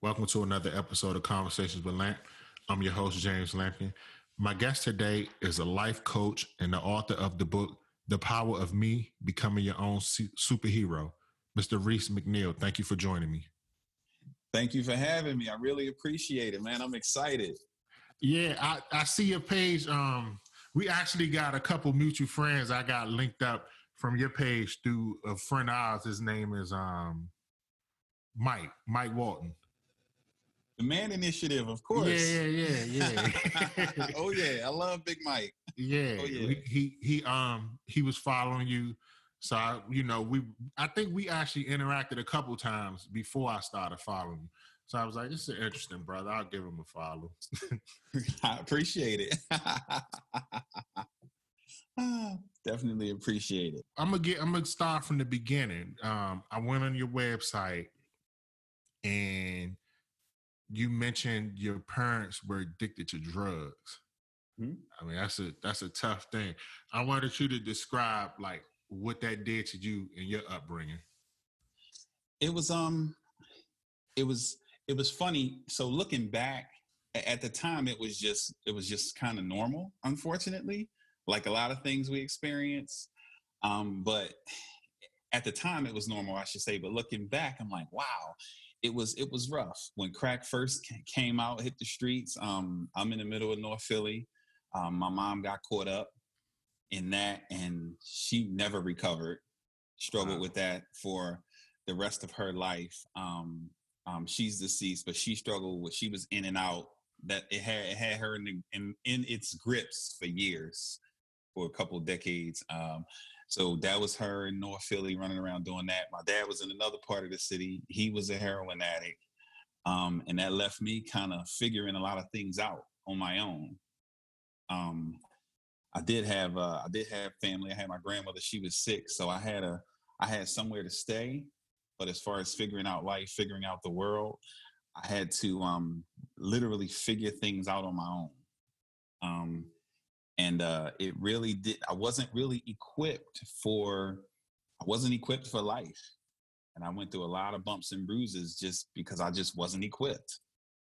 Welcome to another episode of Conversations with Lamp. I'm your host, James Lampion. My guest today is a life coach and the author of the book, The Power of Me Becoming Your Own Superhero, Mr. Reese McNeil. Thank you for joining me. Thank you for having me. I really appreciate it, man. I'm excited. Yeah, I, I see your page. Um, we actually got a couple mutual friends. I got linked up from your page through a friend of ours. His name is um Mike, Mike Walton. The Man Initiative, of course. Yeah, yeah, yeah, yeah. oh yeah, I love Big Mike. Yeah, oh, yeah. He, he he um he was following you. So I, you know, we I think we actually interacted a couple times before I started following. So I was like, this is interesting brother. I'll give him a follow. I appreciate it. Definitely appreciate it. I'm gonna get I'm gonna start from the beginning. Um, I went on your website and you mentioned your parents were addicted to drugs. Mm-hmm. I mean, that's a that's a tough thing. I wanted you to describe like what that did to you in your upbringing. It was um it was it was funny. So looking back at the time it was just it was just kind of normal, unfortunately, like a lot of things we experience. Um, but at the time it was normal, I should say. But looking back, I'm like, wow, it was it was rough when crack first came out, hit the streets. Um, I'm in the middle of North Philly. Um, my mom got caught up in that, and she never recovered. Struggled wow. with that for the rest of her life. Um, um, she's deceased, but she struggled with. She was in and out. That it had it had her in, the, in, in its grips for years, for a couple decades. Um, so that was her in North Philly running around doing that. My dad was in another part of the city. He was a heroin addict. Um, and that left me kind of figuring a lot of things out on my own. Um, I did have uh, I did have family. I had my grandmother. She was sick, so I had a I had somewhere to stay. But as far as figuring out life, figuring out the world, I had to um, literally figure things out on my own. Um, and uh, it really did i wasn't really equipped for i wasn't equipped for life. And i went through a lot of bumps and bruises just because i just wasn't equipped.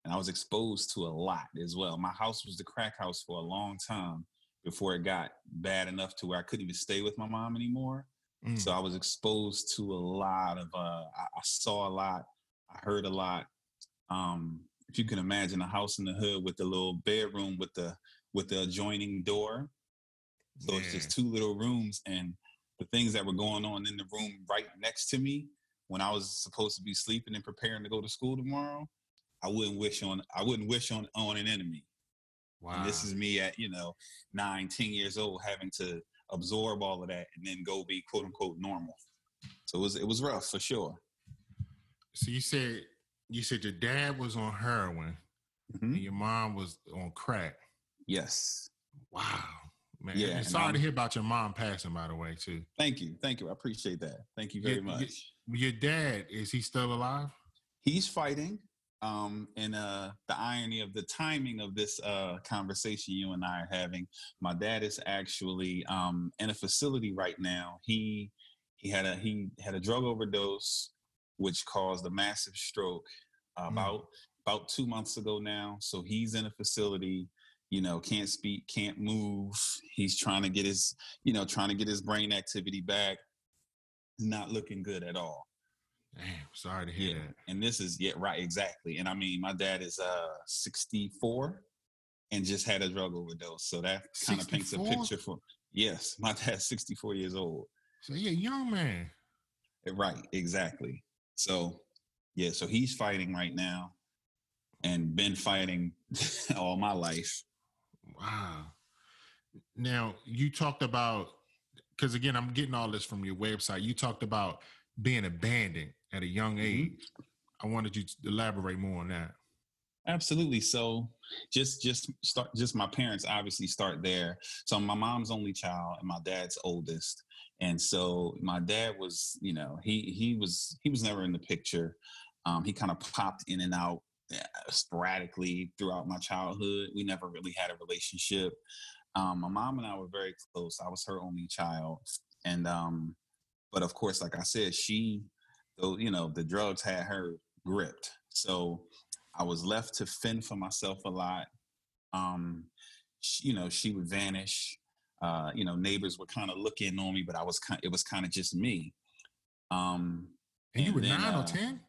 And i was exposed to a lot as well. My house was the crack house for a long time before it got bad enough to where i couldn't even stay with my mom anymore. Mm. so i was exposed to a lot of uh, I, I saw a lot. I heard a lot. Um, if you can imagine a house in the hood with the little bedroom with the with the adjoining door. So it's just two little rooms and the things that were going on in the room right next to me when I was supposed to be sleeping and preparing to go to school tomorrow, I wouldn't wish on I wouldn't wish on on an enemy. Wow. And this is me at, you know, nine, ten years old having to absorb all of that and then go be quote unquote normal. So it was it was rough for sure. So you said you said your dad was on heroin mm-hmm. and your mom was on crack. Yes. Wow. Man. Yeah. sorry to hear about your mom passing, by the way, too. Thank you. Thank you. I appreciate that. Thank you very your, much. Your, your, dad, is he still alive? He's fighting. Um, and uh, the irony of the timing of this uh, conversation you and I are having, my dad is actually um, in a facility right now. He he had a he had a drug overdose, which caused a massive stroke uh, mm. about about two months ago now. So he's in a facility you know, can't speak, can't move. He's trying to get his, you know, trying to get his brain activity back. Not looking good at all. Damn, sorry to hear yeah. that. And this is yeah, right, exactly. And I mean, my dad is uh 64 and just had a drug overdose. So that kind of paints a picture for yes, my dad's 64 years old. So yeah, young man. Right, exactly. So yeah, so he's fighting right now and been fighting all my life. Wow. Now you talked about because again, I'm getting all this from your website. You talked about being abandoned at a young mm-hmm. age. Mm-hmm. I wanted you to elaborate more on that. Absolutely. So just just start just my parents obviously start there. So my mom's only child and my dad's oldest. And so my dad was, you know, he he was he was never in the picture. Um, he kind of popped in and out sporadically throughout my childhood. We never really had a relationship. Um, my mom and I were very close. I was her only child, and um, but of course, like I said, she, though you know, the drugs had her gripped. So I was left to fend for myself a lot. Um, she, you know, she would vanish. Uh, you know, neighbors would kind of look in on me, but I was kind. It was kind of just me. Um, and, and you were then, nine uh, or ten.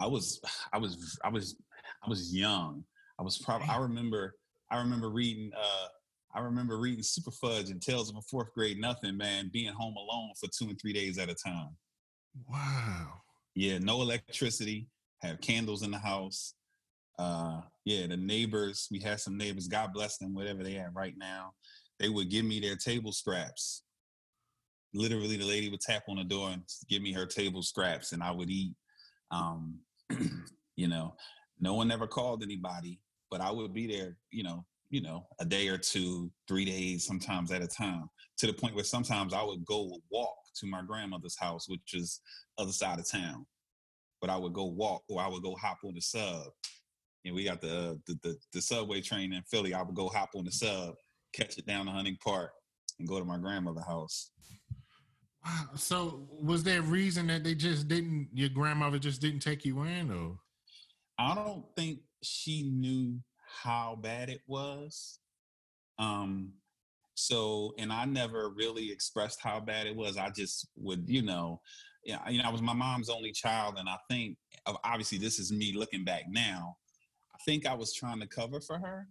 I was, I was, I was, I was young. I was probably. I remember. I remember reading. Uh, I remember reading Superfudge and Tales of a Fourth Grade Nothing. Man, being home alone for two and three days at a time. Wow. Yeah, no electricity. Have candles in the house. Uh, yeah, the neighbors. We had some neighbors. God bless them, whatever they have right now. They would give me their table scraps. Literally, the lady would tap on the door and give me her table scraps, and I would eat. Um, you know, no one ever called anybody, but I would be there. You know, you know, a day or two, three days, sometimes at a time, to the point where sometimes I would go walk to my grandmother's house, which is other side of town. But I would go walk or I would go hop on the sub. And we got the, uh, the the, the subway train in Philly. I would go hop on the sub, catch it down to Hunting Park, and go to my grandmother's house. Wow. So was there a reason that they just didn't your grandmother just didn't take you in or I don't think she knew how bad it was. Um, so, and I never really expressed how bad it was. I just would, you know, yeah, you know, I was my mom's only child, and I think, obviously, this is me looking back now. I think I was trying to cover for her,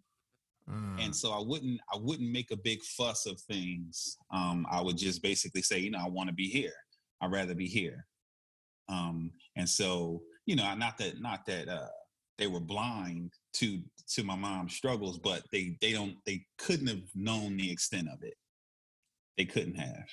mm. and so I wouldn't, I wouldn't make a big fuss of things. Um, I would just basically say, you know, I want to be here. I'd rather be here. Um, and so, you know, not that, not that, uh, they were blind to to my mom's struggles, but they they don't they couldn't have known the extent of it. They couldn't have.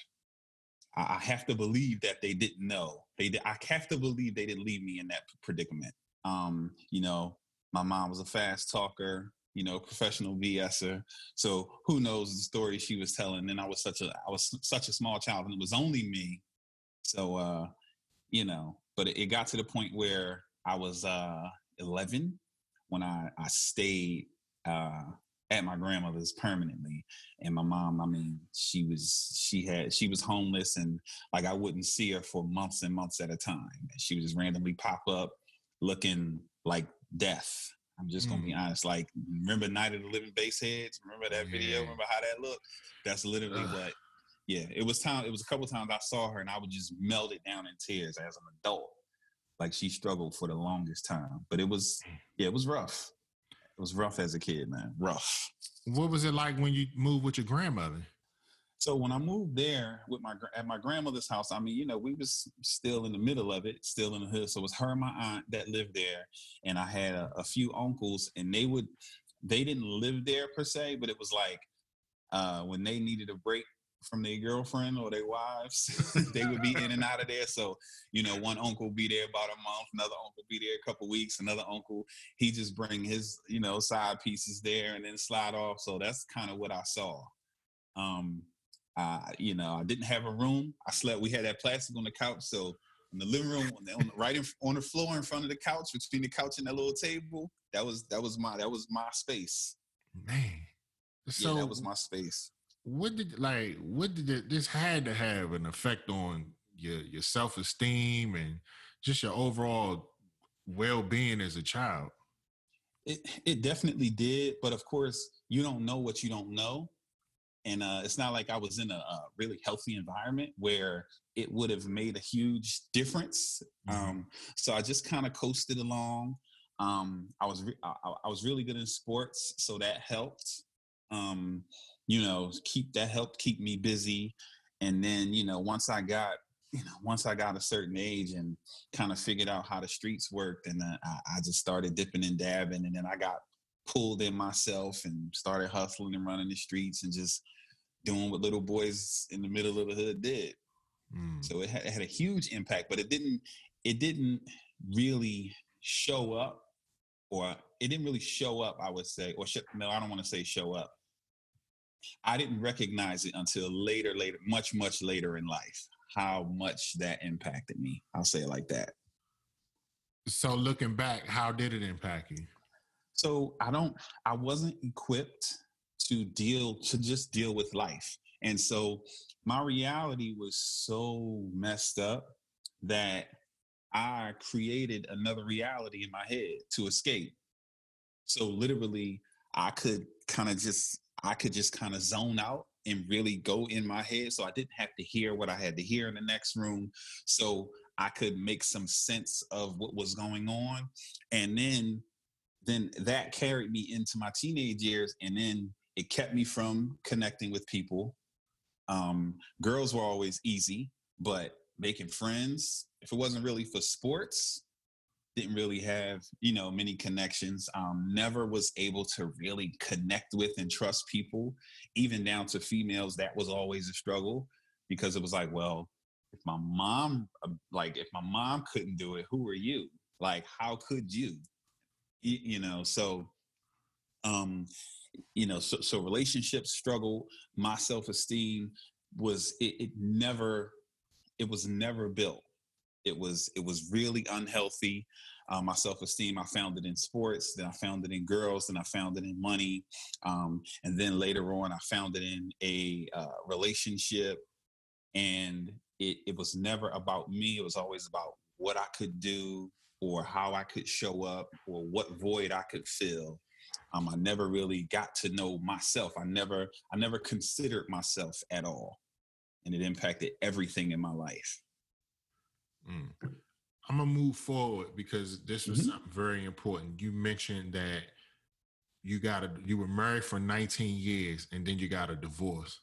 I, I have to believe that they didn't know. They I have to believe they didn't leave me in that predicament. Um, you know, my mom was a fast talker, you know, professional VSer. So who knows the story she was telling? And I was such a I was such a small child, and it was only me. So uh, you know, but it, got to the point where I was uh 11 when I, I stayed uh, at my grandmother's permanently. And my mom, I mean, she was she had she was homeless and like I wouldn't see her for months and months at a time. And she would just randomly pop up looking like death. I'm just gonna mm. be honest. Like, remember Night of the Living Baseheads? Remember that video? Remember how that looked? That's literally Ugh. what. Yeah, it was time. It was a couple times I saw her and I would just melt it down in tears as an adult like she struggled for the longest time. But it was, mm. yeah, it was rough. It was rough as a kid, man. Rough. What was it like when you moved with your grandmother? So when I moved there with my at my grandmother's house, I mean, you know, we was still in the middle of it, still in the hood. So it was her and my aunt that lived there, and I had a, a few uncles, and they would they didn't live there per se, but it was like uh, when they needed a break from their girlfriend or their wives. they would be in and out of there. So, you know, one uncle be there about a month, another uncle be there a couple weeks, another uncle, he just bring his, you know, side pieces there and then slide off. So that's kind of what I saw. Um, I, you know, I didn't have a room. I slept, we had that plastic on the couch. So in the living room, on the, on the, right in, on the floor in front of the couch, between the couch and that little table, that was, that was my, that was my space. Man. So yeah, that was my space what did like what did it, this had to have an effect on your your self esteem and just your overall well being as a child? It it definitely did, but of course you don't know what you don't know, and uh, it's not like I was in a, a, really healthy environment where it would have made a huge difference. Mm-hmm. Um, so I just kind of coasted along. Um, I was re- I, I was really good in sports, so that helped. Um, you know, keep that helped keep me busy. And then, you know, once I got, you know, once I got a certain age and kind of figured out how the streets worked, and I, I just started dipping and dabbing, and then I got pulled in myself and started hustling and running the streets and just doing what little boys in the middle of the hood did. Mm. So it had, it had, a huge impact, but it didn't it didn't really show up, or it didn't really show up. I would say, or sh- no, I don't want to say show up. I didn't recognize it until later, later, much, much later in life, how much that impacted me. I'll say it like that. So looking back, how did it impact you? So I don't, I wasn't equipped to deal, to just deal with life. And so my reality was so messed up that I created another reality in my head to escape. So literally, I could kind of just I could just kind of zone out and really go in my head. So I didn't have to hear what I had to hear in the next room. So I could make some sense of what was going on. And then then that carried me into my teenage years. And then it kept me from connecting with people. Um, girls were always easy, but making friends, if it wasn't really for sports, didn't really have you know many connections. Um, never was able to really connect with and trust people even down to females that was always a struggle because it was like well if my mom uh, like if my mom couldn't do it who are you? Like how could you? You, you know so um you know so, so relationships struggle my self-esteem was it, it never it was never built it was it was really unhealthy. Um, my self esteem, I found it in sports, then I found it in girls, then I found it in money, um, and then later on, I found it in a uh, relationship. And it, it was never about me. It was always about what I could do or how I could show up or what void I could fill. Um, I never really got to know myself. I never, I never considered myself at all, and it impacted everything in my life. Mm. I'm gonna move forward because this was mm-hmm. something very important. You mentioned that you got a you were married for 19 years and then you got a divorce.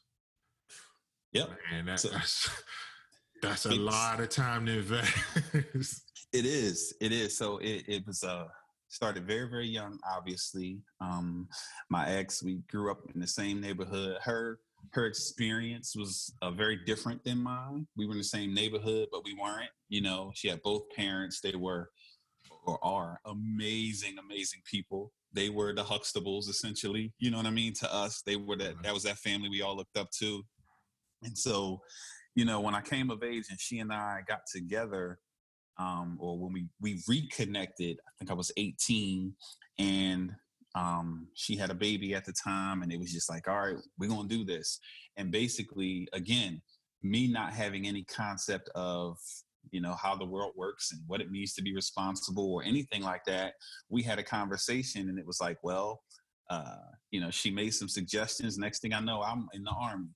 Yep. And that, so, that's that's a lot of time to invest. it is. It is. So it, it was uh started very, very young, obviously. Um my ex, we grew up in the same neighborhood. Her her experience was uh, very different than mine. We were in the same neighborhood, but we weren't. You know, she had both parents. They were or are amazing, amazing people. They were the Huxtables, essentially. You know what I mean? To us, they were that. That was that family we all looked up to. And so, you know, when I came of age and she and I got together, um, or when we we reconnected, I think I was 18, and um, she had a baby at the time, and it was just like, all right, we're gonna do this. And basically, again, me not having any concept of you know how the world works and what it means to be responsible or anything like that we had a conversation and it was like well uh, you know she made some suggestions next thing i know i'm in the army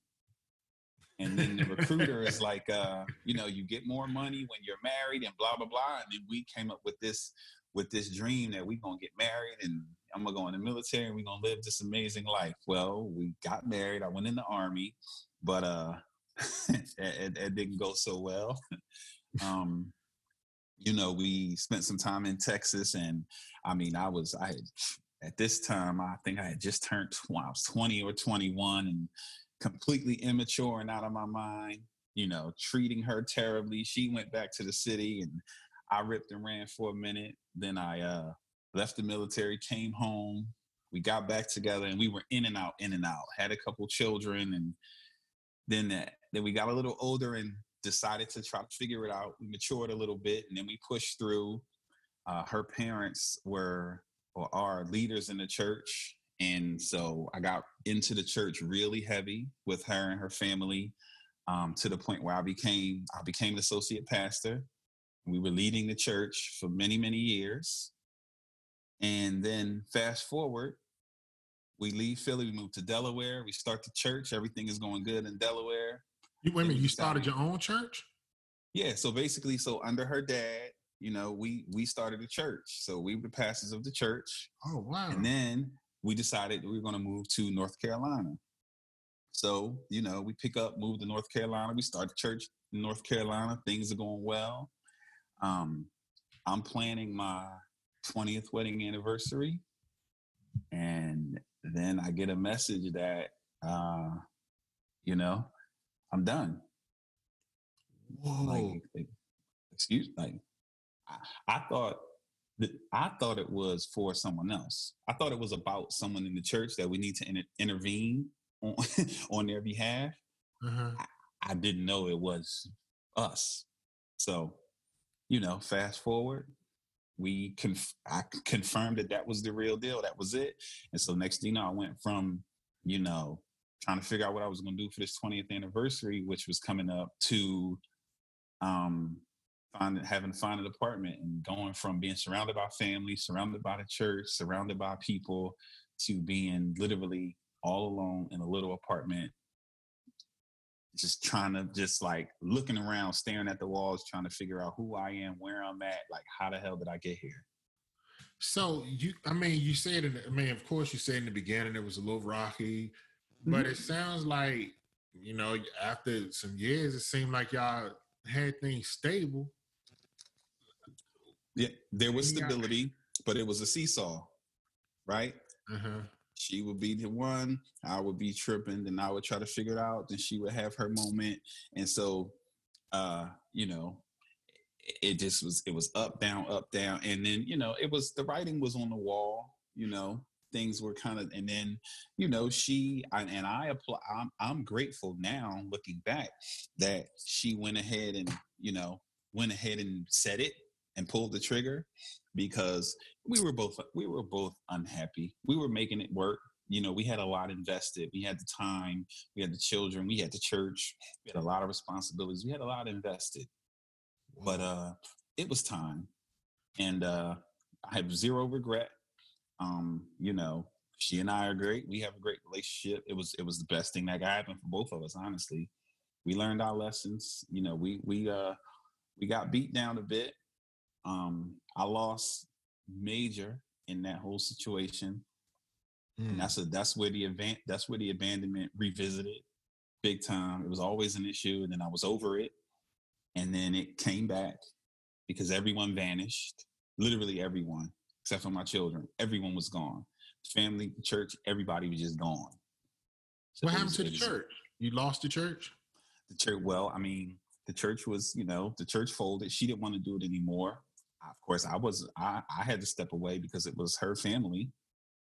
and then the recruiter is like uh, you know you get more money when you're married and blah blah blah and then we came up with this with this dream that we're gonna get married and I'm gonna go in the military and we're gonna live this amazing life. Well, we got married. I went in the army, but uh, it, it, didn't go so well. um, you know, we spent some time in Texas, and I mean, I was I had, at this time I think I had just turned I was 20 or 21, and completely immature and out of my mind. You know, treating her terribly. She went back to the city, and I ripped and ran for a minute. Then I uh, left the military, came home. We got back together, and we were in and out, in and out. Had a couple children, and then that, then we got a little older and decided to try to figure it out. We matured a little bit, and then we pushed through. Uh, her parents were or are leaders in the church, and so I got into the church really heavy with her and her family, um, to the point where I became I became an associate pastor. We were leading the church for many many years, and then fast forward, we leave Philly, we move to Delaware, we start the church, everything is going good in Delaware. You wait a minute, you started your own church? Yeah, so basically, so under her dad, you know, we we started a church. So we were the pastors of the church. Oh wow. And then we decided we were gonna move to North Carolina. So, you know, we pick up, move to North Carolina, we start the church in North Carolina, things are going well. Um, I'm planning my 20th wedding anniversary. And then I get a message that, uh, you know, I'm done. Whoa. Like, excuse like I, I thought I thought it was for someone else. I thought it was about someone in the church that we need to inter- intervene on, on their behalf. Uh-huh. I, I didn't know it was us. So, you know, fast forward, we conf- I confirmed that that was the real deal. That was it. And so next thing you know, I went from you know trying to figure out what I was going to do for this 20th anniversary, which was coming up, to um, finding having to find an apartment and going from being surrounded by family, surrounded by the church, surrounded by people, to being literally all alone in a little apartment, just trying to just like looking around, staring at the walls, trying to figure out who I am, where I'm at, like how the hell did I get here? So you, I mean, you said, in, I mean, of course, you said in the beginning it was a little rocky, mm-hmm. but it sounds like, you know, after some years, it seemed like y'all had things stable. Yeah, there was stability, but it was a seesaw, right? Uh-huh. She would be the one, I would be tripping, then I would try to figure it out, then she would have her moment. And so, uh, you know, it just was it was up down up down and then you know it was the writing was on the wall you know things were kind of and then you know she and i apply I'm, I'm grateful now looking back that she went ahead and you know went ahead and said it and pulled the trigger because we were both we were both unhappy we were making it work you know we had a lot invested we had the time we had the children we had the church we had a lot of responsibilities we had a lot invested but uh, it was time, and uh, I have zero regret. Um, you know, she and I are great. We have a great relationship. It was it was the best thing that happened for both of us. Honestly, we learned our lessons. You know, we we uh we got beat down a bit. Um, I lost major in that whole situation. Mm. And that's a that's where the event that's where the abandonment revisited big time. It was always an issue, and then I was over it. And then it came back because everyone vanished literally everyone except for my children. Everyone was gone. Family church everybody was just gone. So what happened was, to the church? You lost the church? The church well i mean the church was you know the church folded. She didn't want to do it anymore of course i was i i had to step away because it was her family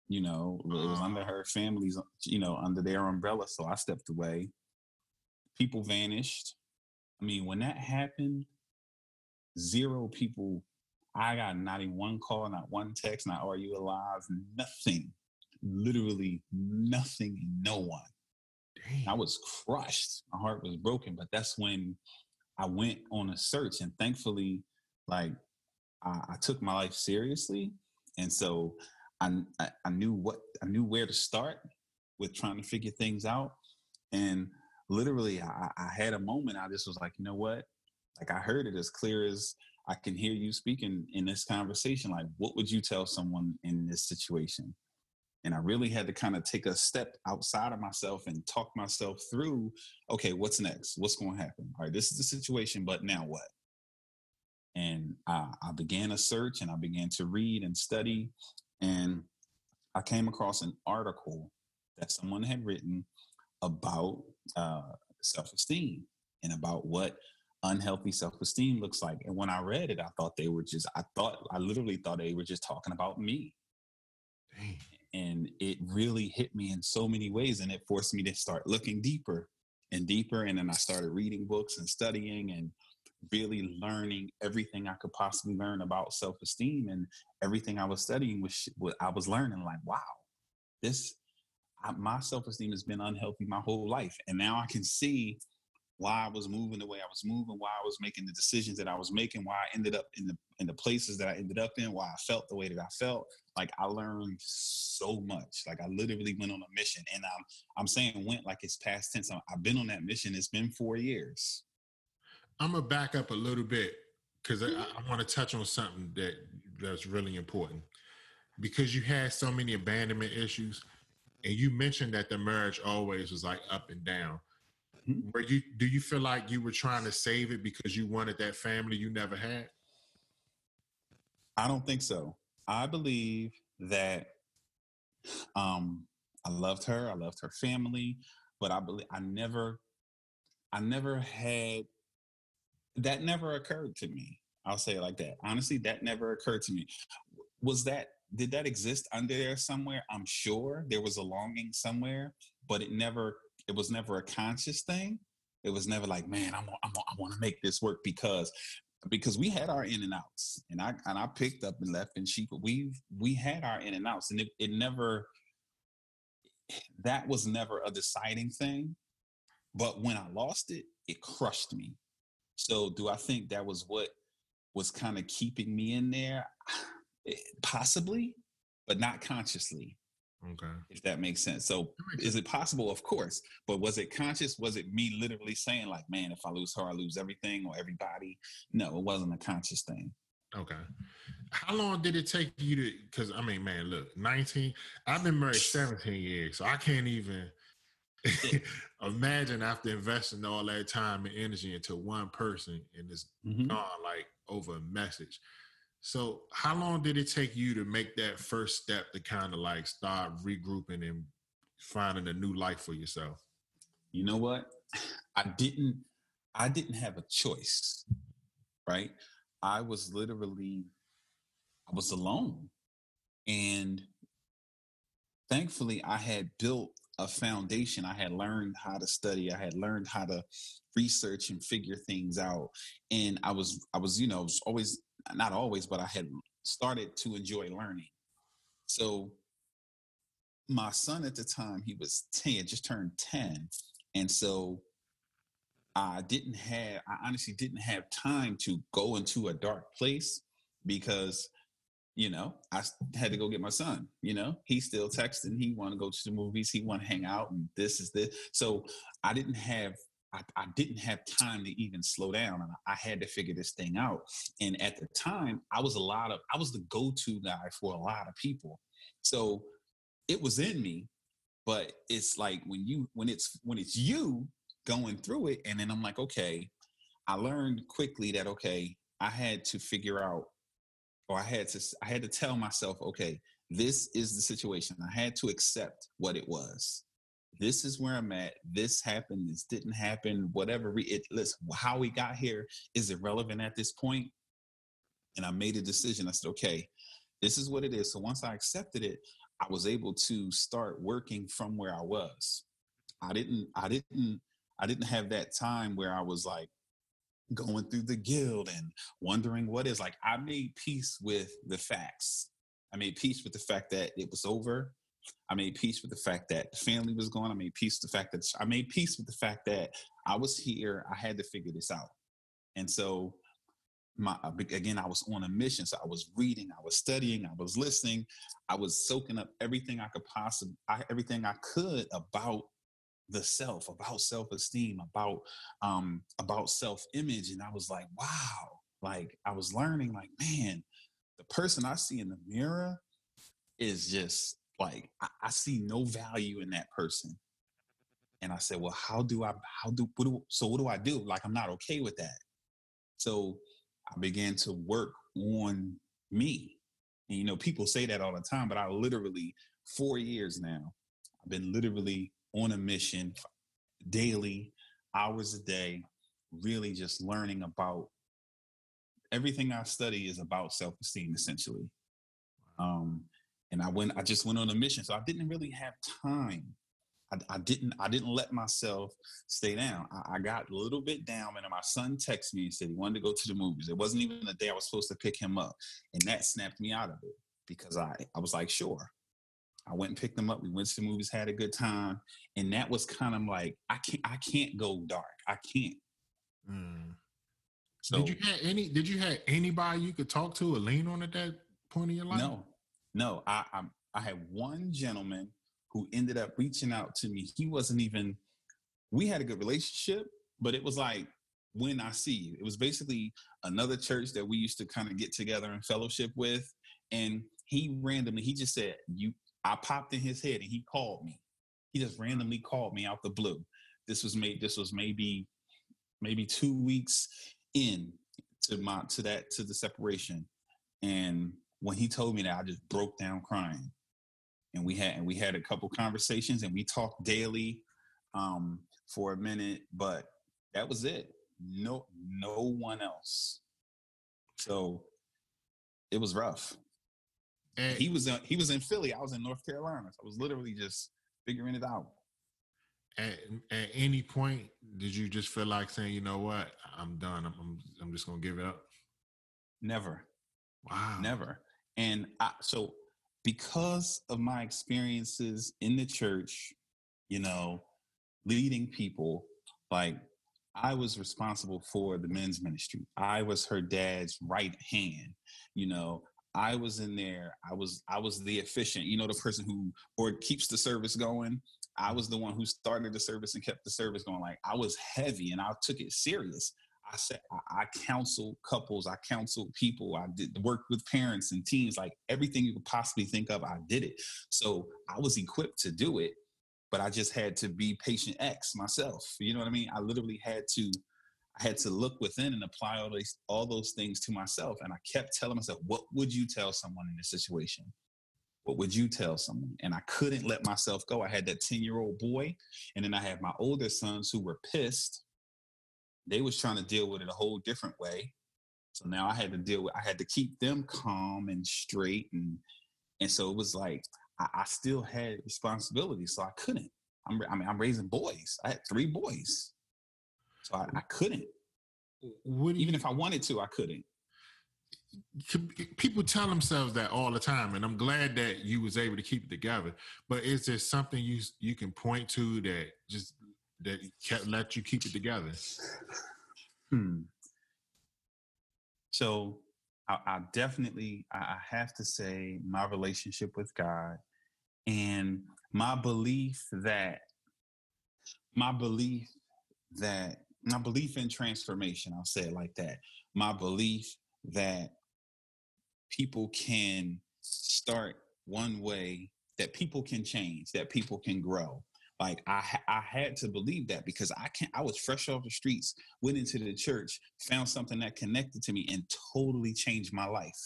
you know it was under ah. her family's you know under their umbrella so i stepped away people vanished I mean, when that happened, zero people. I got not even one call, not one text, not are you alive? Nothing. Literally nothing, no one. Dang. I was crushed. My heart was broken. But that's when I went on a search, and thankfully, like I, took my life seriously, and so I, I I knew what I knew where to start with trying to figure things out, and literally I, I had a moment. I just was like, you know what? Like I heard it as clear as I can hear you speaking in this conversation. Like, what would you tell someone in this situation? And I really had to kind of take a step outside of myself and talk myself through, okay, what's next? What's going to happen? All right, this is the situation, but now what? And I, I began a search and I began to read and study. And I came across an article that someone had written about uh, self-esteem and about what unhealthy self-esteem looks like. And when I read it, I thought they were just, I thought, I literally thought they were just talking about me. Dang. And it really hit me in so many ways. And it forced me to start looking deeper and deeper. And then I started reading books and studying and really learning everything I could possibly learn about self-esteem. And everything I was studying was, I was learning like, wow, this I, my self esteem has been unhealthy my whole life, and now I can see why I was moving the way I was moving, why I was making the decisions that I was making, why I ended up in the in the places that I ended up in, why I felt the way that I felt. Like I learned so much. Like I literally went on a mission, and I'm I'm saying went like it's past tense. I've been on that mission. It's been four years. I'm gonna back up a little bit because I, I want to touch on something that that's really important because you had so many abandonment issues and you mentioned that the marriage always was like up and down. Mm-hmm. Were you do you feel like you were trying to save it because you wanted that family you never had? I don't think so. I believe that um I loved her, I loved her family, but I believe I never I never had that never occurred to me. I'll say it like that. Honestly, that never occurred to me. Was that did that exist under there somewhere? I'm sure there was a longing somewhere, but it never it was never a conscious thing. It was never like, man, I'm, I'm I want to make this work because because we had our in and outs, and I and I picked up and left, and she we we had our in and outs, and it, it never that was never a deciding thing. But when I lost it, it crushed me. So do I think that was what was kind of keeping me in there? Eh, possibly, but not consciously. Okay. If that makes sense. So makes is sense. it possible? Of course. But was it conscious? Was it me literally saying, like, man, if I lose her, I lose everything or everybody? No, it wasn't a conscious thing. Okay. How long did it take you to because I mean, man, look, 19, I've been married 17 years, so I can't even imagine after investing all that time and energy into one person and it's mm-hmm. gone like over a message. So, how long did it take you to make that first step to kind of like start regrouping and finding a new life for yourself? You know what? I didn't I didn't have a choice. Right? I was literally I was alone. And thankfully I had built a foundation. I had learned how to study. I had learned how to research and figure things out. And I was I was, you know, was always not always, but I had started to enjoy learning. So my son at the time, he was 10, just turned 10. And so I didn't have, I honestly didn't have time to go into a dark place because, you know, I had to go get my son. You know, he's still texting. He want to go to the movies. He want to hang out, and this is this. So I didn't have I, I, didn't have time to even slow down and I had to figure this thing out. And at the time, I was a lot of, I was the go to guy for a lot of people. So it was in me, but it's like when you, when it's, when it's you going through it, and then I'm like, okay, I learned quickly that, okay, I had to figure out, or I had to, I had to tell myself, okay, this is the situation. I had to accept what it was this is where I'm at. This happened. This didn't happen. Whatever. it, listen, how we got here is irrelevant at this point. And I made a decision. I said, okay, this is what it is. So once I accepted it, I was able to start working from where I was. I didn't. I didn't. I didn't have that time where I was like going through the guild and wondering what is like. I made peace with the facts. I made peace with the fact that it was over I made peace with the fact that the family was gone. I made peace with the fact that I made peace with the fact that I was here. I had to figure this out. And so my uh, again, I was on a mission. So I was reading, I was studying, I was listening, I was soaking up everything I could possibly everything I could about the self, about self-esteem, about um about self-image. And I was like, wow, like I was learning, like, man, the person I see in the mirror is just like I, I see no value in that person. And I said, well, how do I, how do, what do, so what do I do? Like, I'm not okay with that. So I began to work on me. And, you know, people say that all the time, but I literally, four years now, I've been literally on a mission daily, hours a day, really just learning about everything I study is about self esteem, essentially. Um, and I went, I just went on a mission. So I didn't really have time. I, I didn't, I didn't let myself stay down. I, I, got a little bit down, and my son texted me and said he wanted to go to the movies. It wasn't even the day I was supposed to pick him up, and that snapped me out of it because I, I was like, sure. I went and picked them up. We went to the movies, had a good time, and that was kind of like I can't, I can't go dark. I can't. Mm. So, did you have any? Did you have anybody you could talk to or lean on at that point in your life? No, no, I, I I had one gentleman who ended up reaching out to me. He wasn't even. We had a good relationship, but it was like when I see you. It was basically another church that we used to kind of get together and fellowship with, and he randomly he just said you. I popped in his head and he called me. He just randomly called me out the blue. This was made. This was maybe maybe two weeks in to my to that to the separation, and when he told me that, I just broke down crying. And we had and we had a couple conversations and we talked daily um, for a minute, but that was it. No, no one else. So it was rough. And he was in, he was in Philly. I was in North Carolina. So I was literally just figuring it out. At, at any point, did you just feel like saying, "You know what? I'm done. I'm I'm, I'm just gonna give it up." Never. Wow. Never. And I, so, because of my experiences in the church, you know, leading people, like I was responsible for the men's ministry. I was her dad's right hand. You know, I was in there. I was I was the efficient, you know, the person who or keeps the service going. I was the one who started the service and kept the service going. Like I was heavy and I took it serious. I said I, I counseled couples, I counseled people, I did work with parents and teens, like everything you could possibly think of, I did it. So I was equipped to do it, but I just had to be patient X myself. You know what I mean? I literally had to I had to look within and apply all these all those things to myself. And I kept telling myself, what would you tell someone in this situation? What would you tell someone? And I couldn't let myself go. I had that 10-year-old boy, and then I had my older sons who were pissed. They was trying to deal with it a whole different way. So now I had to deal with I had to keep them calm and straight. And and so it was like I, I still had responsibility. So I couldn't. I'm, I mean, I'm raising boys. I had three boys. So I, I couldn't. What Even you, if I wanted to, I couldn't. People tell themselves that all the time, and I'm glad that you was able to keep it together. But is there something you you can point to that just that kept, let you keep it together? Hmm. So I, I definitely I have to say my relationship with God and my belief that my belief that my belief in transformation, I'll say it like that. My belief that people can start one way, that people can change, that people can grow. Like I, I had to believe that because I can't. I was fresh off the streets, went into the church, found something that connected to me, and totally changed my life.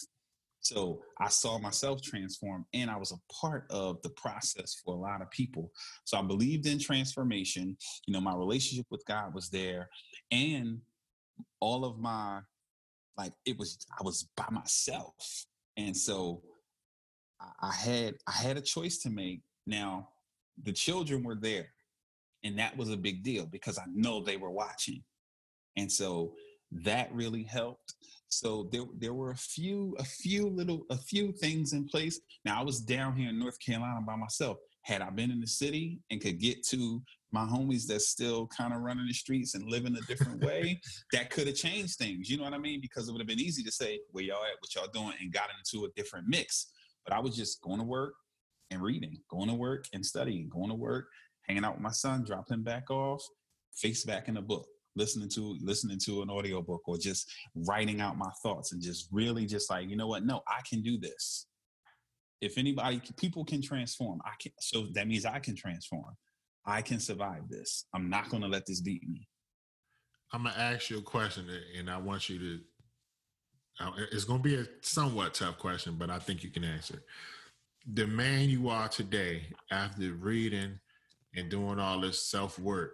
So I saw myself transform and I was a part of the process for a lot of people. So I believed in transformation. You know, my relationship with God was there and all of my like it was I was by myself. And so I had I had a choice to make. Now, the children were there. And that was a big deal because I know they were watching. And so that really helped. So there there were a few a few little a few things in place. Now I was down here in North Carolina by myself. Had I been in the city and could get to my homies that's still kind of running the streets and living a different way, that could have changed things. You know what I mean? Because it would have been easy to say where y'all at, what y'all doing, and got into a different mix. But I was just going to work and reading, going to work and studying, going to work, hanging out with my son, dropping him back off, face back in the book listening to listening to an audiobook or just writing out my thoughts and just really just like you know what? No i can do this. If anybody people can transform. I can so that means i can transform. I can survive this. I'm not going to let this beat me. I'm going to ask you a question and i want you to it's going to be a somewhat tough question but i think you can answer the man you are today after reading and doing all this self work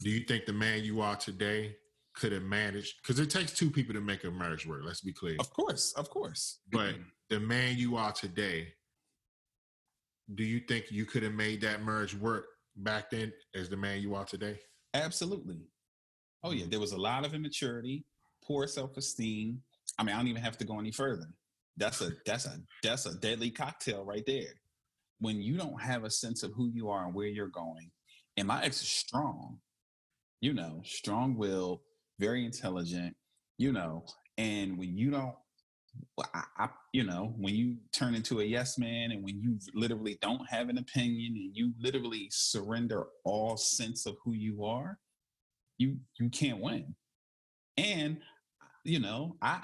do you think the man you are today could have managed? Because it takes two people to make a marriage work. Let's be clear. Of course, of course. But mm-hmm. the man you are today, do you think you could have made that marriage work back then as the man you are today? Absolutely. Oh yeah, there was a lot of immaturity, poor self-esteem. I mean, I don't even have to go any further. That's a that's a that's a deadly cocktail right there. When you don't have a sense of who you are and where you're going, and my ex is strong, you know, strong willed, very intelligent, you know, and when you don't, I, I, you know, when you turn into a yes man and when you literally don't have an opinion and you literally surrender all sense of who you are, you you can't win. And you know, I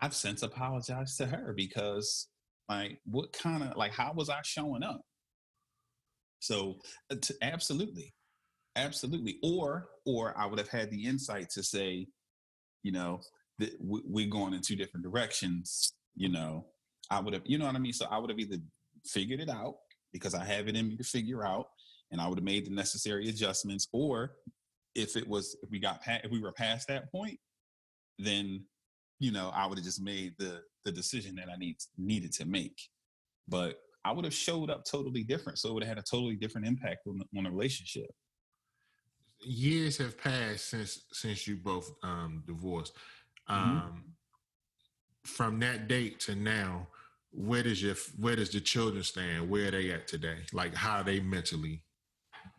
I've since apologized to her because like what kind of like how was I showing up? So uh, to, absolutely, absolutely. Or or i would have had the insight to say you know that we're going in two different directions you know. I would have you know what i mean? So i would have either figured it out because i have it in me to figure out and i would have made the necessary adjustments. Or if it was if we got past if we were past that point then you know i would have just made the the decision that i need needed to make. But i would have showed up totally different. So it would have had a totally different impact on, on the relationship years have passed since since you both um, divorced. Mm-hmm. Um, mm-hmm. From that date to now, where does your where does the children stand? Where are they at today? Like how are they mentally?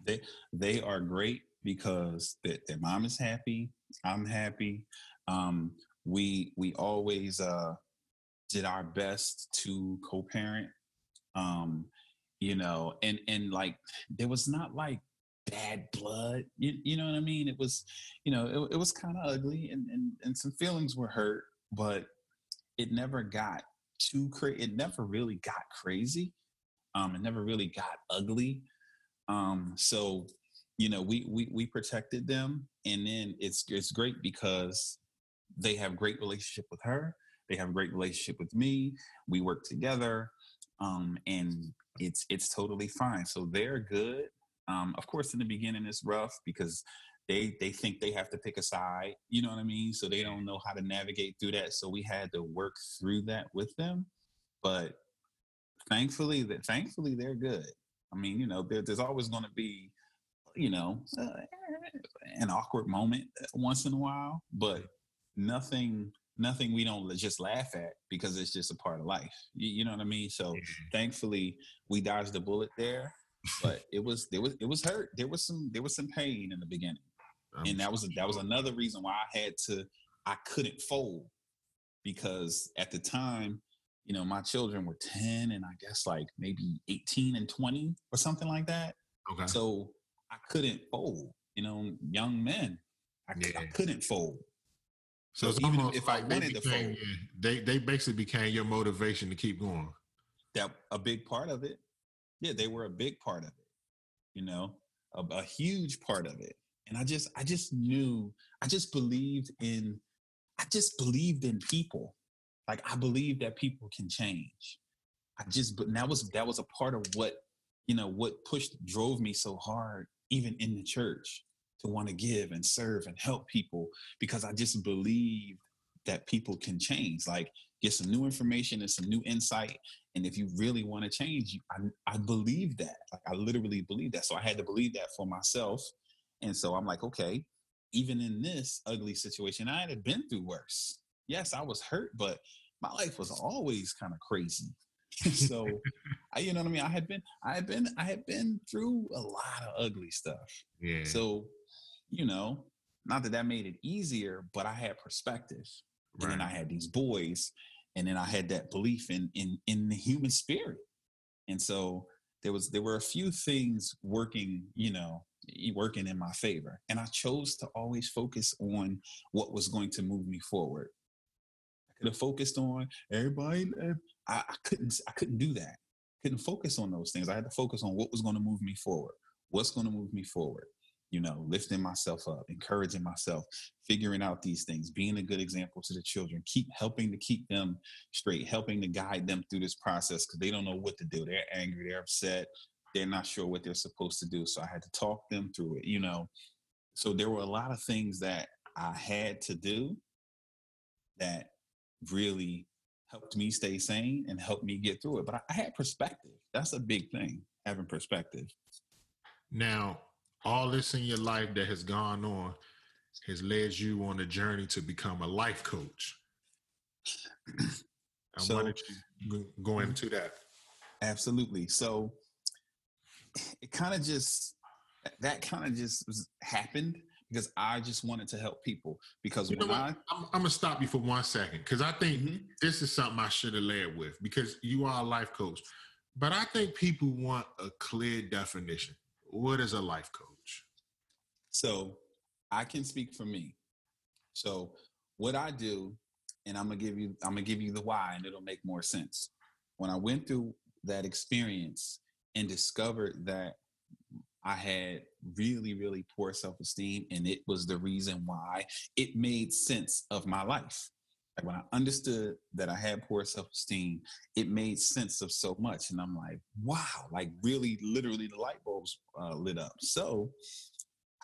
They they are great because that their mom is happy. I'm happy. Um, we we always uh, did our best to co-parent. Um, you know, and and like there was not like bad blood. You, you know what I mean? It was, you know, it, it was kind of ugly and, and and some feelings were hurt, but it never got too crazy. It never really got crazy. Um, it never really got ugly. Um, so you know, we we we protected them, and then it's it's great because they have great relationship with her. They have great relationship with me. We work together, um, and it's it's totally fine. So they're good. Um, of course, in the beginning, it's rough because they they think they have to pick a side. You know what I mean? So they don't know how to navigate through that. So we had to work through that with them. But thankfully, that thankfully they're good. I mean, you know, there, there's always going to be you know, uh, an awkward moment once in a while, but nothing nothing we don't just laugh at because it's just a part of life. You, you know what I mean? So thankfully we dodged the bullet there, but it was there was it was hurt. There was some there was some pain in the beginning. and that was that was another reason why I had to I couldn't fold because at the time, you know, my children were 10 and I guess like maybe 18 and 20 or something like that. Okay. So I couldn't fold. You know, young men, I, yeah. I couldn't fold. So, so even if I wanted became, to fold, they they basically became your motivation to keep going. That a big part of it. Yeah, they were a big part of it. You know, a, a huge part of it. And I just I just knew I just believed in I just believed in people. Like I believe that people can change. I just but that was that was a part of what you know what pushed drove me so hard even in the church to want to give and serve and help people because I just believe that people can change. Like get some new information and some new insight. And if you really want to change, I, I believe that. Like I literally believe that. So I had to believe that for myself. And so I'm like, okay, even in this ugly situation, I had been through worse. Yes, I was hurt, but my life was always kind of crazy. so I, you know what I mean? I had been, I had been, I had been through a lot of ugly stuff. Yeah. So, you know, not that that made it easier, but I had perspective, right. and then I had these boys, and then I had that belief in in in the human spirit, and so there was there were a few things working, you know, working in my favor, and I chose to always focus on what was going to move me forward I could have focused on everybody. I, I couldn't. I couldn't do that. Couldn't focus on those things. I had to focus on what was going to move me forward. What's going to move me forward? You know, lifting myself up, encouraging myself, figuring out these things, being a good example to the children, keep helping to keep them straight, helping to guide them through this process because they don't know what to do. They're angry, they're upset, they're not sure what they're supposed to do. So I had to talk them through it, you know. So there were a lot of things that I had to do that really helped me stay sane and helped me get through it. But I, had perspective. That's a big thing, having perspective. Now, all this in your life that has gone on has led you on a journey to become a life coach. I so, wanted you go mm-hmm. into that. Absolutely. So it kind of just that kind of just happened because I just wanted to help people. Because you when I, I'm, I'm, gonna stop you for one second because I think mm-hmm. this is something I should have led with because you are a life coach, but I think people want a clear definition. What is a life coach? So I can speak for me. So what I do, and I'm gonna give you, I'm gonna give you the why, and it'll make more sense. When I went through that experience and discovered that I had really, really poor self esteem, and it was the reason why it made sense of my life. Like when I understood that I had poor self esteem, it made sense of so much. And I'm like, wow, like really, literally, the light bulbs uh, lit up. So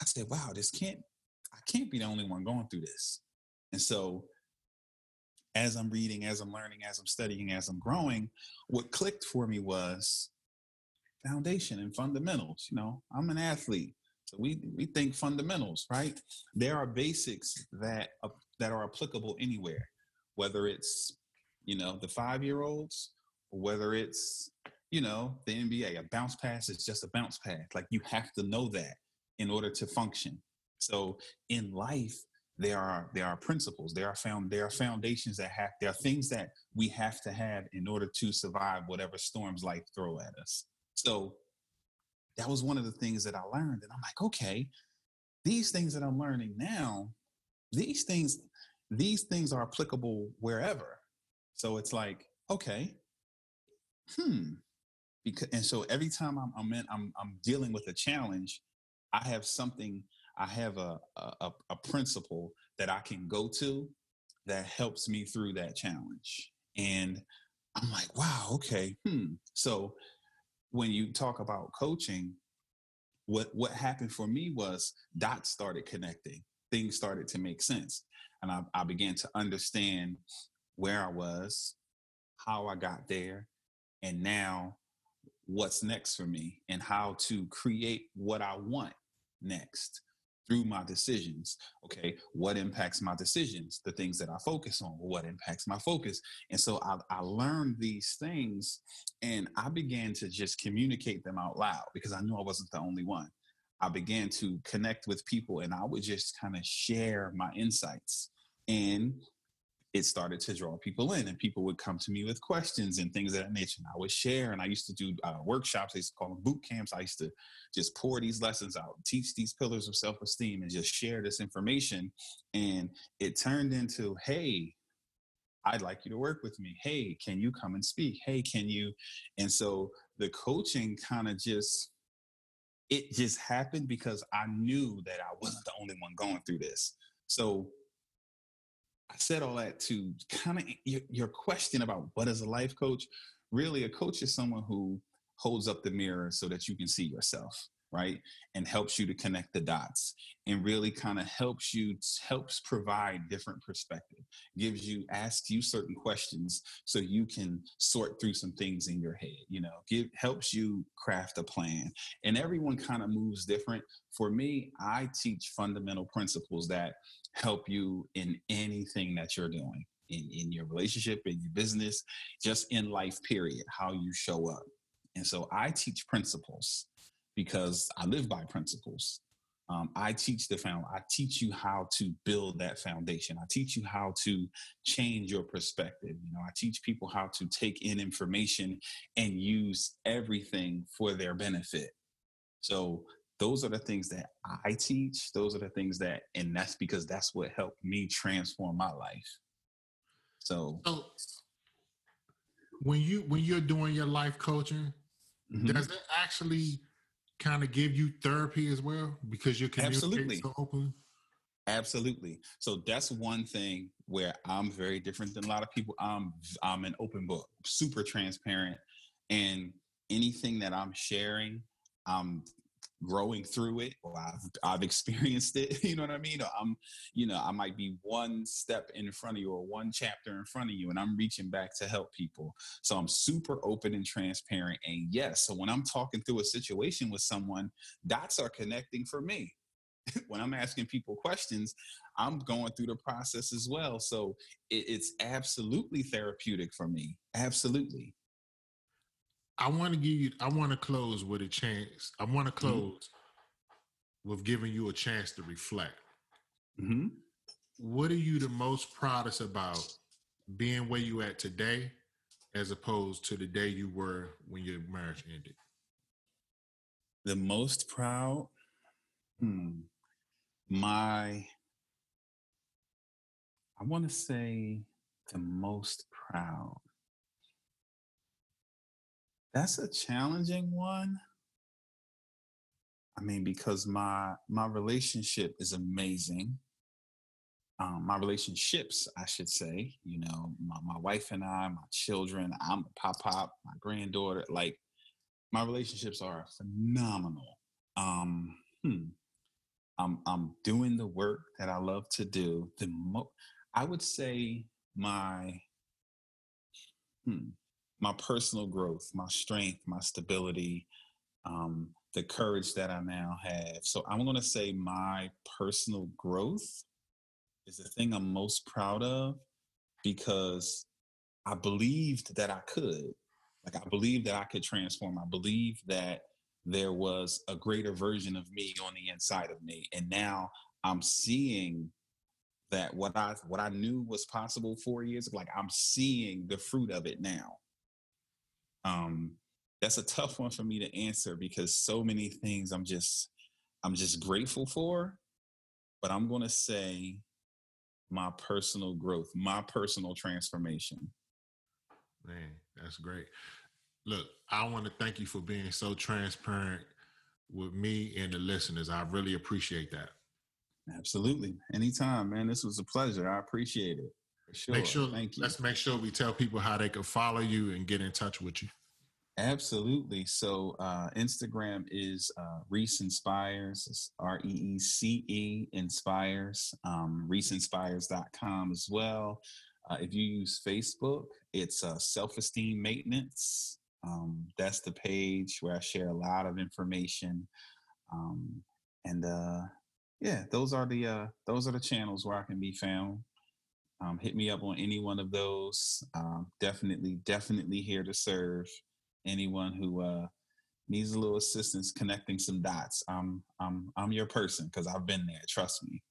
I said, wow, this can't, I can't be the only one going through this. And so as I'm reading, as I'm learning, as I'm studying, as I'm growing, what clicked for me was foundation and fundamentals. You know, I'm an athlete, so we we think fundamentals, right? There are basics that uh, that are applicable anywhere, whether it's you know the five year olds, or whether it's you know the NBA. A bounce pass is just a bounce pass. Like you have to know that in order to function. So in life, there are there are principles, there are found there are foundations that have there are things that we have to have in order to survive whatever storms life throw at us. So that was one of the things that I learned. And I'm like, okay, these things that I'm learning now, these things, these things are applicable wherever. So it's like, okay, hmm. Because and so every time I'm I'm in, I'm I'm dealing with a challenge, I have something, I have a, a a principle that I can go to that helps me through that challenge. And I'm like, wow, okay, hmm. So when you talk about coaching, what what happened for me was dots started connecting. Things started to make sense. And I, I began to understand where I was, how I got there, and now what's next for me and how to create what I want next through my decisions. Okay, what impacts my decisions? The things that I focus on. What impacts my focus? And so I, I learned these things and I began to just communicate them out loud because I knew I wasn't the only one. I began to connect with people and I would just kind of share my insights. And it started to draw people in and people would come to me with questions and things of that nature. And i would share and i used to do uh, workshops i used to call them boot camps. I used to just pour these lessons out teach these pillars of self-esteem and just share this information. And it turned into hey i'd like you to work with me. Hey can you come and speak? Hey can you and so the coaching kind of just it just happened because i knew that i wasn't the only one going through this so I said all that to kind of your, your question about what is a life coach. Really, a coach is someone who holds up the mirror so that you can see yourself right and helps you to connect the dots and really kind of helps you helps provide different perspective gives you asks you certain questions so you can sort through some things in your head you know give helps you craft a plan and everyone kind of moves different for me i teach fundamental principles that help you in anything that you're doing in, in your relationship, in your business, just in life, period, how you show up. And so I teach principles because I live by principles. Um, I teach the family. I teach you how to build that foundation. I teach you how to change your perspective. You know, I teach people how to take in information and use everything for their benefit. So those are the things that I teach. Those are the things that, and that's because that's what helped me transform my life. So, so when you when you're doing your life coaching, mm-hmm. does it actually kind of give you therapy as well because you're absolutely so open? Absolutely. So that's one thing where I'm very different than a lot of people. I'm I'm an open book, super transparent, and anything that I'm sharing, I'm growing through it or I've, I've experienced it you know what i mean? I'm you know i might be one step in front of you or one chapter in front of you and i'm reaching back to help people. So i'm super open and transparent. And yes so when i'm talking through a situation with someone dots are connecting for me. When i'm asking people questions i'm going through the process as well. So it, it's absolutely therapeutic for me. Absolutely I want to give you. I want to close with a chance. I want to mm-hmm. close mm-hmm. with giving you a chance to reflect. Mm-hmm. What are you the most proudest about being where you at today, as opposed to the day you were when your marriage ended? The most proud, hmm, my. I want to say the most proud that's a challenging one. I mean, because my my relationship is amazing. Um, my relationships, I should say, you know, my, my wife and I, my children, I'm a pop pop, my granddaughter, like my relationships are phenomenal. Um, hmm. I'm I'm doing the work that I love to do. The mo- I would say my hmm, my personal growth, my strength, my stability, um, the courage that I now have. So I'm going to say my personal growth is the thing I'm most proud of because I believed that I could. Like I believed that I could transform. I believed that there was a greater version of me on the inside of me. And now I'm seeing that what I what I knew was possible four years ago, like I'm seeing the fruit of it now. Um, that's a tough one for me to answer because so many things I'm just I'm just grateful for, but I'm gonna say my personal growth, my personal transformation. Man, that's great. Look, I want to thank you for being so transparent with me and the listeners. I really appreciate that. Absolutely. Anytime, man. This was a pleasure. I appreciate it. Sure. Make sure thank you. Let's make sure we tell people how they can follow you and get in touch with you. Absolutely. So uh, Instagram is uh, Reece Inspires. It's R E E C E Inspires. Um, ReeceInspires.com as well. Uh, if you use Facebook, it's uh, Self Esteem Maintenance. Um, that's the page where I share a lot of information. Um, and uh, yeah, those are the uh, those are the channels where I can be found. Um, hit me up on any one of those. Um, definitely, definitely here to serve anyone who uh, needs a little assistance connecting some dots. I'm I'm I'm your person because I've been there. Trust me.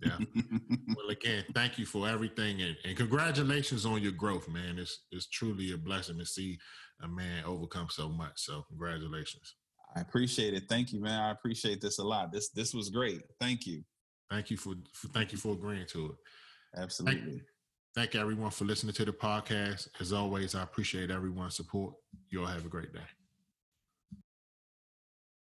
Yeah. well, again, thank you for everything, and, and congratulations on your growth, man. It's it's truly a blessing to see a man overcome so much. So, congratulations. I appreciate it. Thank you, man. I appreciate this a lot. This this was great. Thank you. Thank you for, for thank you for agreeing to it. Absolutely. Thank, thank everyone for listening to the podcast. As always, I appreciate everyone's support. You all have a great day.